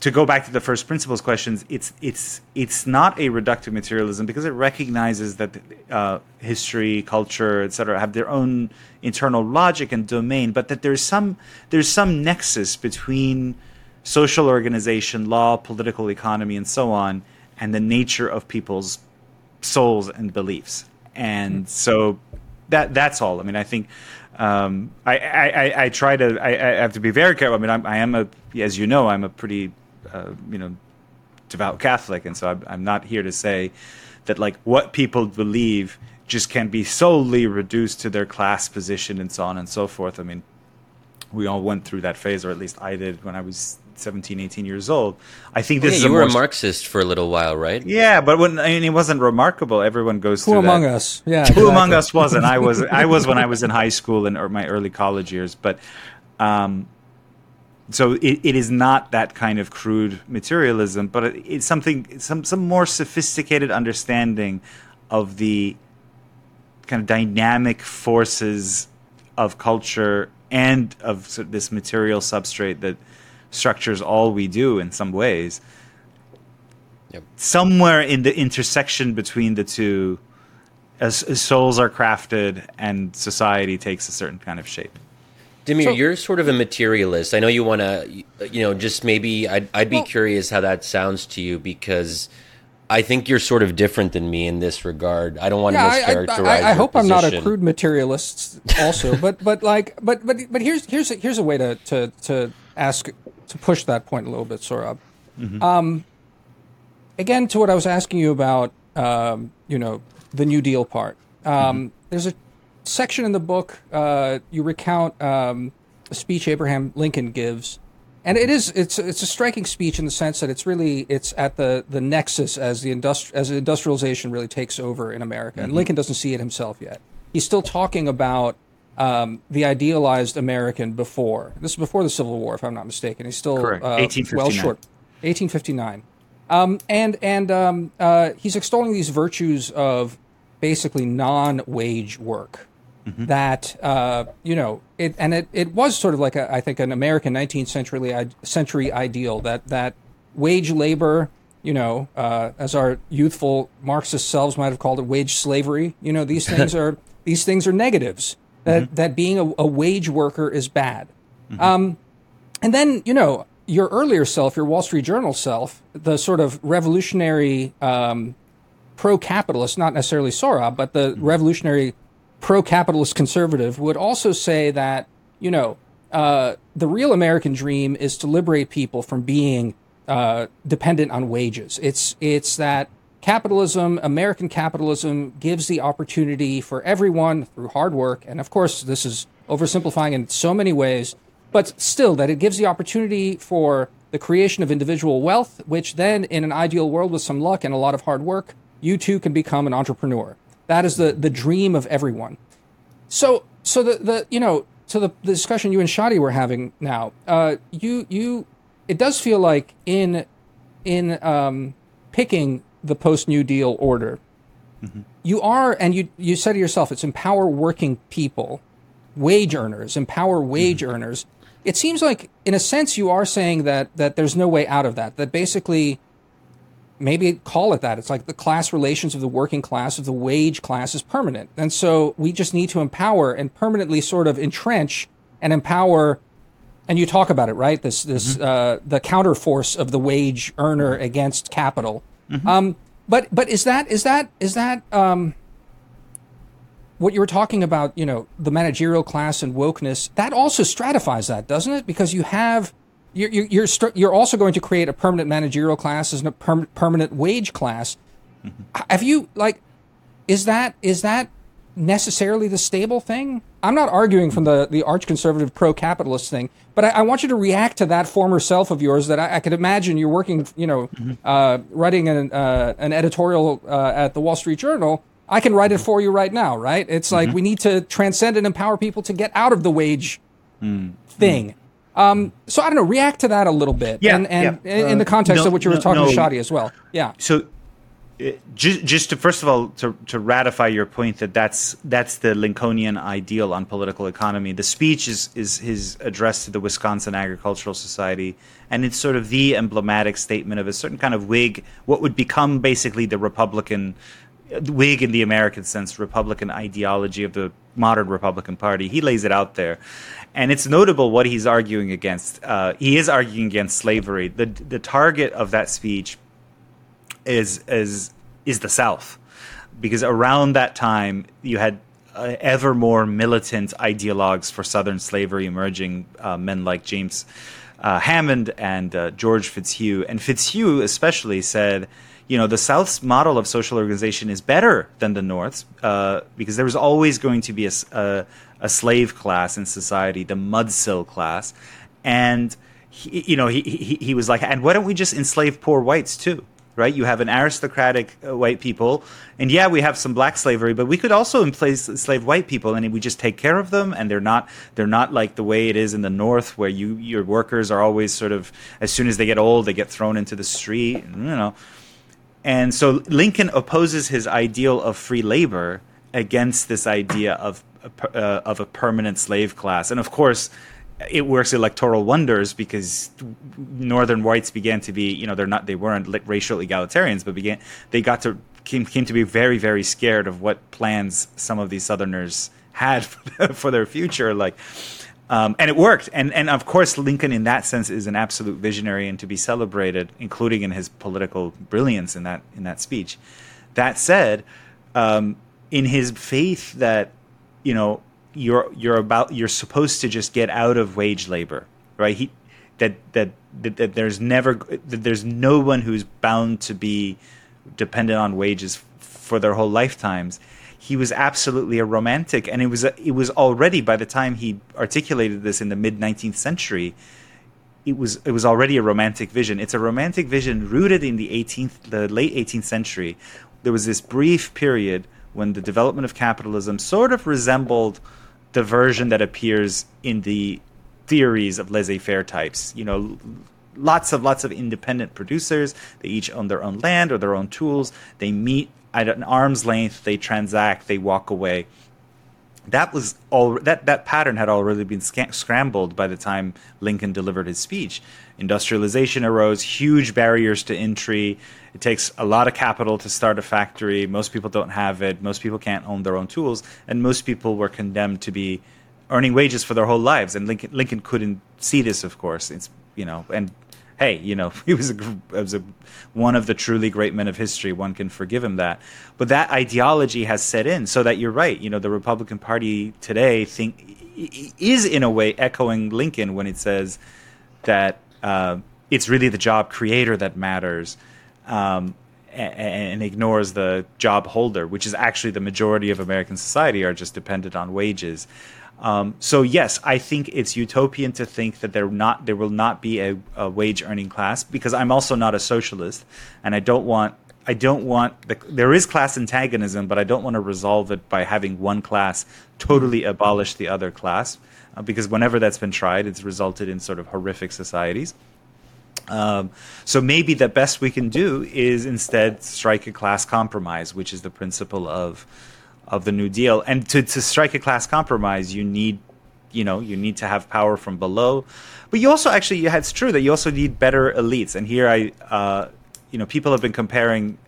to go back to the first principles questions, it's it's it's not a reductive materialism because it recognizes that uh, history, culture, etc., have their own internal logic and domain, but that there's some there's some nexus between social organization, law, political economy, and so on, and the nature of people's souls and beliefs. And so that that's all. I mean, I think um, I, I, I, try to I, I have to be very careful. I mean, I'm, I am a as you know, I'm a pretty uh, you know devout Catholic, and so I'm, I'm not here to say that like what people believe just can be solely reduced to their class position and so on and so forth. I mean, we all went through that phase, or at least I did when I was 17, 18 years old. I think this Yeah, is you a were a Marxist for a little while, right? Yeah, but when I mean, it wasn't remarkable. Everyone goes Who through among that. us? Yeah. Who among us wasn't? I was. I was when I was in high school and or my early college years. But, um, so it, it is not that kind of crude materialism, but it, it's something some some more sophisticated understanding of the kind of dynamic forces of culture and of sort of this material substrate that structures all we do in some ways. Yep. Somewhere in the intersection between the two, as, as souls are crafted and society takes a certain kind of shape. Damir, So- you're sort of a materialist. I know you want to, you know, just maybe I'd, I'd be Well- curious how that sounds to you because I think you're sort of different than me in this regard. I don't want Yeah, to I, I, mischaracterize. I, I your hope I'm not a crude materialist, also. but but like but but but here's here's a, here's a way to to to ask to push that point a little bit, Sohrab. Um, again, to what I was asking you about, um, you know, the New Deal part. Um, There's a section in the book uh, you recount um, a speech Abraham Lincoln gives, and it is it's it's a striking speech in the sense that it's really it's at the the nexus as the industri- as industrialization really takes over in America, and Lincoln doesn't see it himself yet. He's still talking about um, the idealized American before this is before the Civil War, if I'm not mistaken. He's still Correct. uh, 1859. well short 1859. Um, and and um, uh, he's extolling these virtues of basically non-wage work. That uh, you know, it and it, it was sort of like a, I think an American 19th century century ideal that that wage labor, you know, uh, as our youthful Marxist selves might have called it, wage slavery. You know, these things are these things are negatives. That that being a, a wage worker is bad. Um, and then, you know, your earlier self, your Wall Street Journal self, the sort of revolutionary um, pro capitalist, not necessarily Sohrab, but the revolutionary pro capitalist conservative would also say that, you know, uh, the real American dream is to liberate people from being uh, dependent on wages. It's, it's that capitalism, American capitalism, gives the opportunity for everyone through hard work. And of course, this is oversimplifying in so many ways, but still, that it gives the opportunity for the creation of individual wealth, which then, in an ideal world with some luck and a lot of hard work, you too can become an entrepreneur. That is the, the dream of everyone. So, so the, the you know, to the, the discussion you and Shadi were having now, uh, you you, it does feel like in in um, picking the post New Deal order, mm-hmm. you are, and you you said to yourself, it's empower working people, wage earners, empower wage mm-hmm. earners. It seems like, in a sense, you are saying that that there's no way out of that. That basically, maybe call it that. It's like the class relations of the working class of the wage class is permanent, and so we just need to empower and permanently sort of entrench and empower. And you talk about it, right? This this mm-hmm. uh, the counterforce of the wage earner against capital. Um, but but is that is that is that um, what you were talking about? You know, the managerial class and wokeness. That also stratifies that, doesn't it? Because you have you're you're you're, str- you're also going to create a permanent managerial class and a perm- permanent wage class. H- Have you like is that is that necessarily the stable thing? I'm not arguing from the the arch conservative pro capitalist thing, but I, I want you to react to that former self of yours that I, I could imagine you're working, you know, uh, writing an uh, an editorial uh, at the Wall Street Journal. I can write it for you right now, right? It's like we need to transcend and empower people to get out of the wage thing. Um, so I don't know. React to that a little bit, Yeah, and, and yeah. in the Uh, context no, of what you were talking no. to Shadi as well. Yeah. so just, just to first of all to, to ratify your point that that's that's the Lincolnian ideal on political economy. The speech is is his address to the Wisconsin Agricultural Society, and it's sort of the emblematic statement of a certain kind of Whig, what would become basically the Republican Whig in the American sense, Republican ideology of the modern Republican Party. He lays it out there, and it's notable what he's arguing against. Uh, he is arguing against slavery. the The target of that speech is is is the South, because around that time you had uh, ever more militant ideologues for Southern slavery emerging, uh, men like James uh, Hammond and uh, George Fitzhugh, and Fitzhugh especially said. You know, the South's model of social organization is better than the North's uh, because there was always going to be a a slave class in society, the mudsill class, and he, you know, he, he he was like, and why don't we just enslave poor whites too? Right? You have an aristocratic uh, white people, and yeah, we have some black slavery, but we could also enslave white people, and we just take care of them, and they're not they're not like the way it is in the North, where you your workers are always sort of as soon as they get old, they get thrown into the street, you know. And so Lincoln opposes his ideal of free labor against this idea of uh, of a permanent slave class. And of course, it works electoral wonders because northern whites began to be, you know, they're not they weren't racial egalitarians, but began they got to came came to be very very scared of what plans some of these southerners had for their future like um, and it worked. And and of course, Lincoln, in that sense, is an absolute visionary and to be celebrated, including in his political brilliance in that in that speech. That said, um, in his faith that you know you're you're about you're supposed to just get out of wage labor, right? He that that that, that there's never that there's no one who's bound to be dependent on wages for their whole lifetimes he was absolutely a romantic, and it was a, it was already by the time he articulated this in the mid 19th century, it was it was already a romantic vision. It's a romantic vision rooted in the 18th, the late 18th century. There was this brief period when the development of capitalism sort of resembled the version that appears in the theories of laissez-faire types. You know, lots of lots of independent producers. They each own their own land or their own tools. They meet at an arm's length. They transact. They walk away. That was all. That that pattern had already been sca- scrambled by the time Lincoln delivered his speech. Industrialization arose, huge barriers to entry. It takes a lot of capital to start a factory. Most people don't have it. Most people can't own their own tools, and most people were condemned to be earning wages for their whole lives. And Lincoln Lincoln couldn't see this, of course. It's you know, and hey, you know, he was a, was a, one of the truly great men of history. One can forgive him that. But that ideology has set in, so that you're right. You know, the Republican Party today think is in a way echoing Lincoln when it says that uh, it's really the job creator that matters. Um, and, and ignores the job holder, which is actually the majority of American society are just dependent on wages. Um, so yes, I think it's utopian to think that there not there will not be a, a wage earning class because I'm also not a socialist, and I don't want I don't want the, there is class antagonism, but I don't want to resolve it by having one class totally abolish the other class, uh, because whenever that's been tried, it's resulted in sort of horrific societies. Um, so maybe the best we can do is instead strike a class compromise, which is the principle of of the New Deal. And to, to strike a class compromise, you need, you know, you need to have power from below, but you also actually, yeah, it's true that you also need better elites. And here I, uh, you know, people have been comparing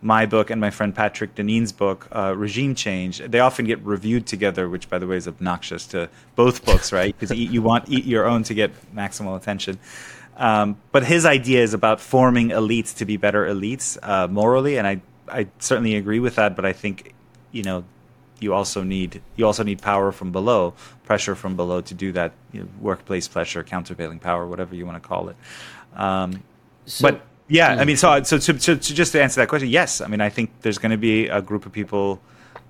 my book and my friend Patrick Deneen's book, uh, Regime Change. They often get reviewed together, which, by the way, is obnoxious to both books, right? Because you want eat your own to get maximal attention. Um, but his idea is about forming elites to be better elites uh, morally, and I I certainly agree with that. But I think you know you also need you also need power from below, pressure from below to do that. You know, workplace pressure, countervailing power, whatever you want to call it. Um, So- but yeah, I mean, so so, so so so just to answer that question, yes, I mean, I think there's going to be a group of people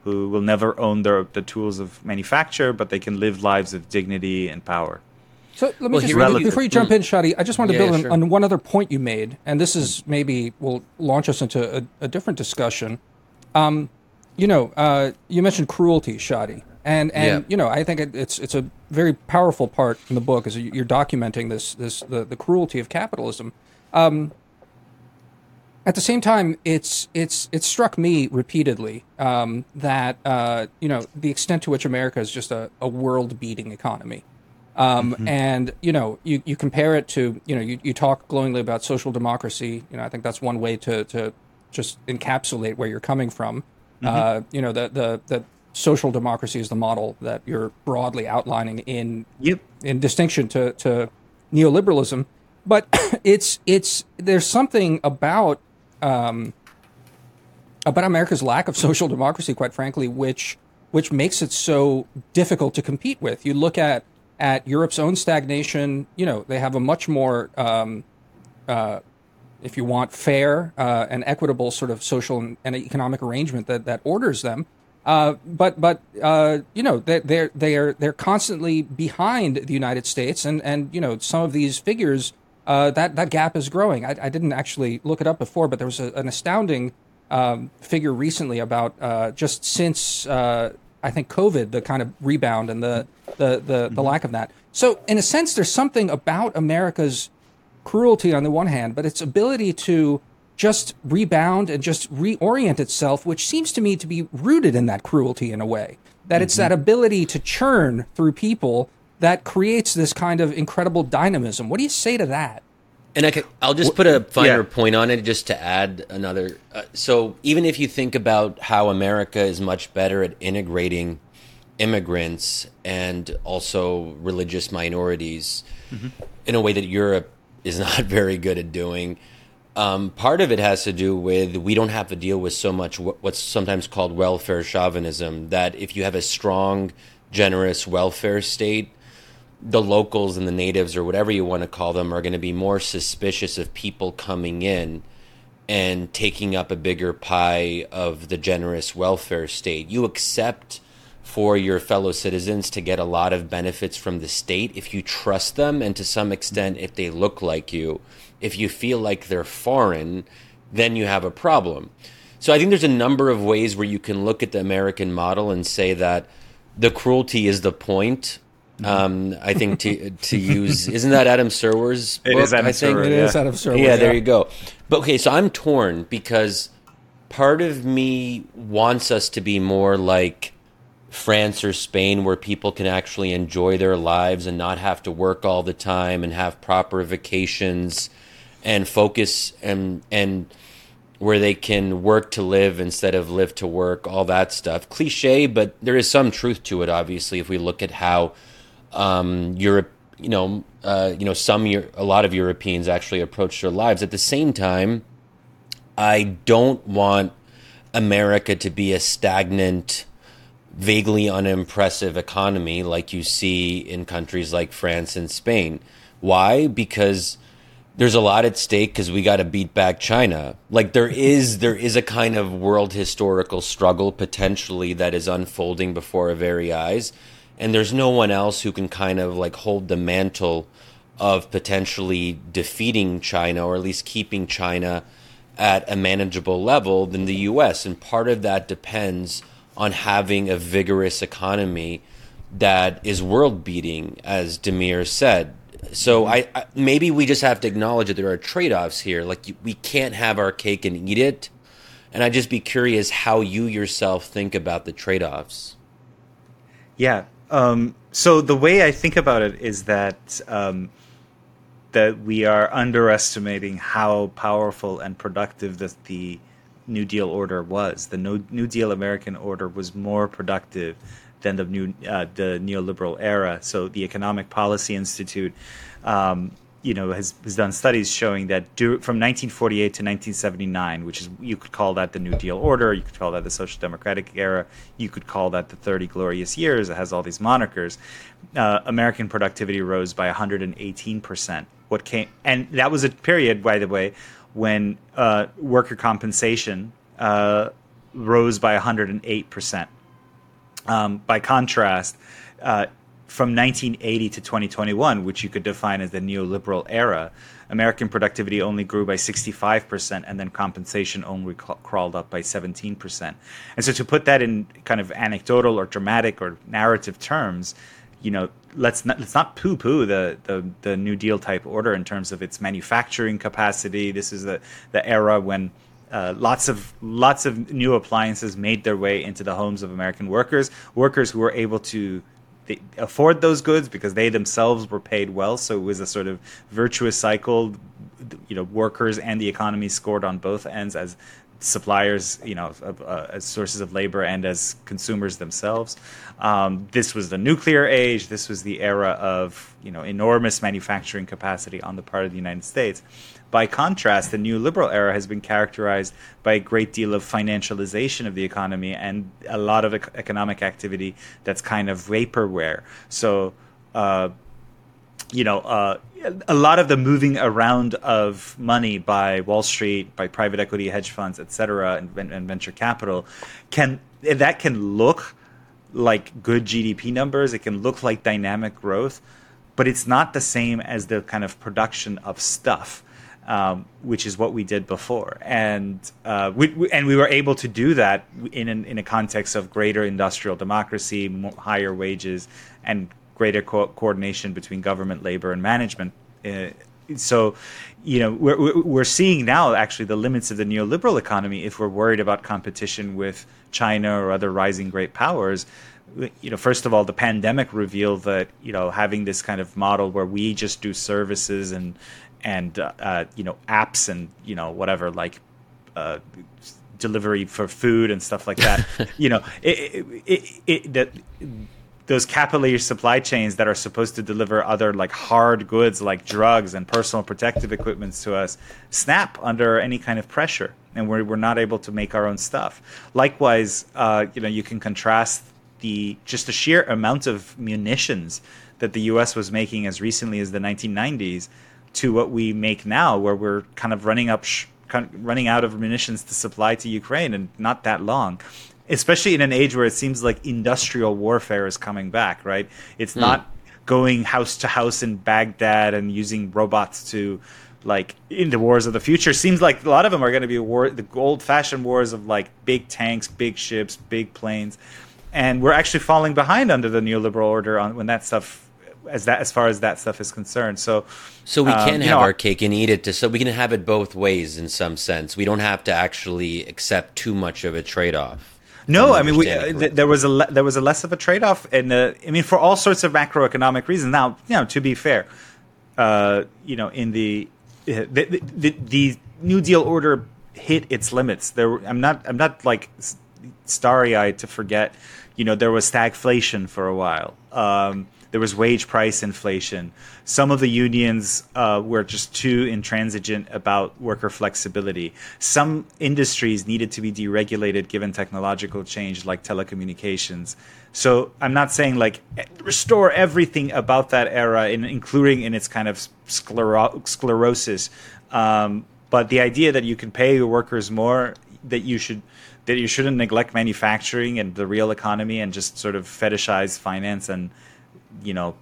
who will never own their the tools of manufacture, but they can live lives of dignity and power. So let me Well, just really- before you jump in, Shadi, I just wanted to Yeah, build on, sure. on one other point you made, and this is maybe will launch us into a, a different discussion. Um, you know, uh, you mentioned cruelty, Shadi, And and Yeah. you know, I think it, it's it's a very powerful part in the book is you're documenting this this the, the cruelty of capitalism. Um, at the same time, it's it's it struck me repeatedly um, that uh, you know the extent to which America is just a, a world beating economy. Um, And you know, you, you compare it to you know you, you talk glowingly about social democracy. You know, I think that's one way to, to just encapsulate where you're coming from. Uh, you know, the, the the social democracy is the model that you're broadly outlining in Yep. in distinction to, to neoliberalism. But it's it's there's something about um, about America's lack of social democracy, quite frankly, which which makes it so difficult to compete with. You look at at Europe's own stagnation. You know, they have a much more um, uh, if you want, fair uh, and equitable sort of social and, economic arrangement that, that orders them. Uh, but but uh, you know they they're they're they're constantly behind the United States, and and you know some of these figures uh, that that gap is growing. I, I didn't actually look it up before, but there was a, an astounding um, figure recently about uh, just since I think COVID, the kind of rebound and the the the, the mm-hmm. lack of that. So in a sense, there's something about America's cruelty on the one hand, but its ability to just rebound and just reorient itself, which seems to me to be rooted in that cruelty in a way. That it's mm-hmm. that ability to churn through people that creates this kind of incredible dynamism. What do you say to that? And I can, I'll just put a finer yeah. point on it just to add another. Uh, so even if you think about how America is much better at integrating immigrants and also religious minorities in a way that Europe is not very good at doing, um, part of it has to do with we don't have to deal with so much what's sometimes called welfare chauvinism. That if you have a strong, generous welfare state, the locals and the natives or whatever you want to call them are going to be more suspicious of people coming in and taking up a bigger pie of the generous welfare state. You accept for your fellow citizens to get a lot of benefits from the state if you trust them and to some extent if they look like you. If you feel like they're foreign, then you have a problem. So I think there's a number of ways where you can look at the American model and say that the cruelty is the point. Um, I think to to use isn't that Adam Serwer's book? It is Adam I think Serwer, It yeah. is out of service. yeah, there you go. But okay, so I'm torn because part of me wants us to be more like France or Spain, where people can actually enjoy their lives and not have to work all the time and have proper vacations and focus and and where they can work to live instead of live to work, all that stuff. Cliche, but there is some truth to it. Obviously, if we look at how um, Europe, you know, uh, you know, some a lot of Europeans actually approach their lives. At the same time, I don't want America to be a stagnant, vaguely unimpressive economy like you see in countries like France and Spain. Why? Because there's a lot at stake because we got to beat back China. Like there is there is a kind of world historical struggle potentially that is unfolding before our very eyes, and there's no one else who can kind of like hold the mantle of potentially defeating China or at least keeping China at a manageable level than the U.S. And part of that depends on having a vigorous economy that is world beating, as Damir said. So I, I maybe we just have to acknowledge that there are trade offs here. Like we can't have our cake and eat it. And I'd just be curious how you yourself think about the trade offs. Yeah. Um, so the way I think about it is that um, that we are underestimating how powerful and productive the, the New Deal order was. The no, New Deal American order was more productive than the new uh, the neoliberal era. So the Economic Policy Institute. Um, you know, has, has done studies showing that do, from 1948 to 1979, which is you could call that the New Deal order, you could call that the Social Democratic era, you could call that the 30 glorious years. It has all these monikers. Uh, American productivity rose by 118 percent. What came, and that was a period, by the way, when uh, worker compensation uh, rose by 108 percent. Um, by contrast, uh, from 1980 to 2021, which you could define as the neoliberal era, American productivity only grew by 65%, and then compensation only crawled up by 17%. And so, to put that in kind of anecdotal or dramatic or narrative terms, you know, let's not let's not poo-poo the, the the New Deal type order in terms of its manufacturing capacity. This is the the era when uh, lots of lots of new appliances made their way into the homes of American workers. Workers who were able to afford those goods because they themselves were paid well. So it was a sort of virtuous cycle. You know, workers and the economy scored on both ends as suppliers, you know, of, uh, as sources of labor and as consumers themselves. Um, this was the nuclear age. This was the era of you know enormous manufacturing capacity on the part of the United States. By contrast, the new liberal era has been characterized by a great deal of financialization of the economy and a lot of economic activity that's kind of vaporware. So. Uh, you know, uh, a lot of the moving around of money by Wall Street, by private equity, hedge funds, et cetera, and, and venture capital, can that can look like good GDP numbers. It can look like dynamic growth, but it's not the same as the kind of production of stuff. Um, which is what we did before, and uh, we, we, and we were able to do that in an, in a context of greater industrial democracy, more, higher wages, and greater co- coordination between government, labor, and management. Uh, so, you know, we're, we're seeing now actually the limits of the neoliberal economy if we're worried about competition with China or other rising great powers. You know, first of all, the pandemic revealed that you know having this kind of model where we just do services and and uh, uh, you know apps and you know whatever like uh, delivery for food and stuff like that. you know, it, it, it, it that those capillary supply chains that are supposed to deliver other like hard goods like drugs and personal protective equipments to us snap under any kind of pressure and we're, we're not able to make our own stuff. Likewise uh, you know you can contrast the just the sheer amount of munitions that the us was making as recently as the 1990s to what we make now where we're kind of running up sh- running out of munitions to supply to ukraine and not that long especially in an age where it seems like industrial warfare is coming back, right? It's mm. not going house to house in Baghdad and using robots to like in the wars of the future. Seems like a lot of them are going to be war, the old fashioned wars of like big tanks, big ships, big planes, and we're actually falling behind under the neoliberal order on when that stuff. As that, as far as that stuff is concerned, so so we um, can have know, our cake and eat it. To, so we can have it both ways in some sense. We don't have to actually accept too much of a trade off. No, I mean, we, uh, th- there was a le- there was a less of a trade off, and uh, I mean, for all sorts of macroeconomic reasons. Now, you know, to be fair, uh, you know, in the, uh, the, the the New Deal order hit its limits. There, I'm not I'm not like starry eyed to forget. You know, there was stagflation for a while. Um, there was wage price inflation. Some of the unions uh, were just too intransigent about worker flexibility. Some industries needed to be deregulated given technological change, like telecommunications. So I'm not saying like restore everything about that era, in, including in its kind of sclero- sclerosis. Um, but the idea that you can pay your workers more, that you should that you shouldn't neglect manufacturing and the real economy and just sort of fetishize finance and you know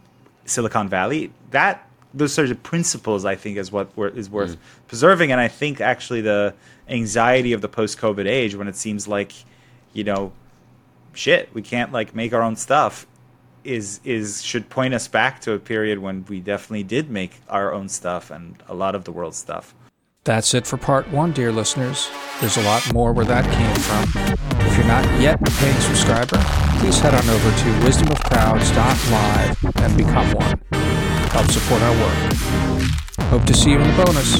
Silicon Valley. That those sort of principles, I think, is what is worth mm. preserving. And I think actually the anxiety of the post-COVID age, when it seems like, you know, shit, we can't like make our own stuff, is is should point us back to a period when we definitely did make our own stuff and a lot of the world's stuff. That's it for part one, dear listeners. There's a lot more where that came from. If you're not yet a paying subscriber, please head on over to wisdomofcrowds.live and become one. Help support our work. Hope to see you in the bonus.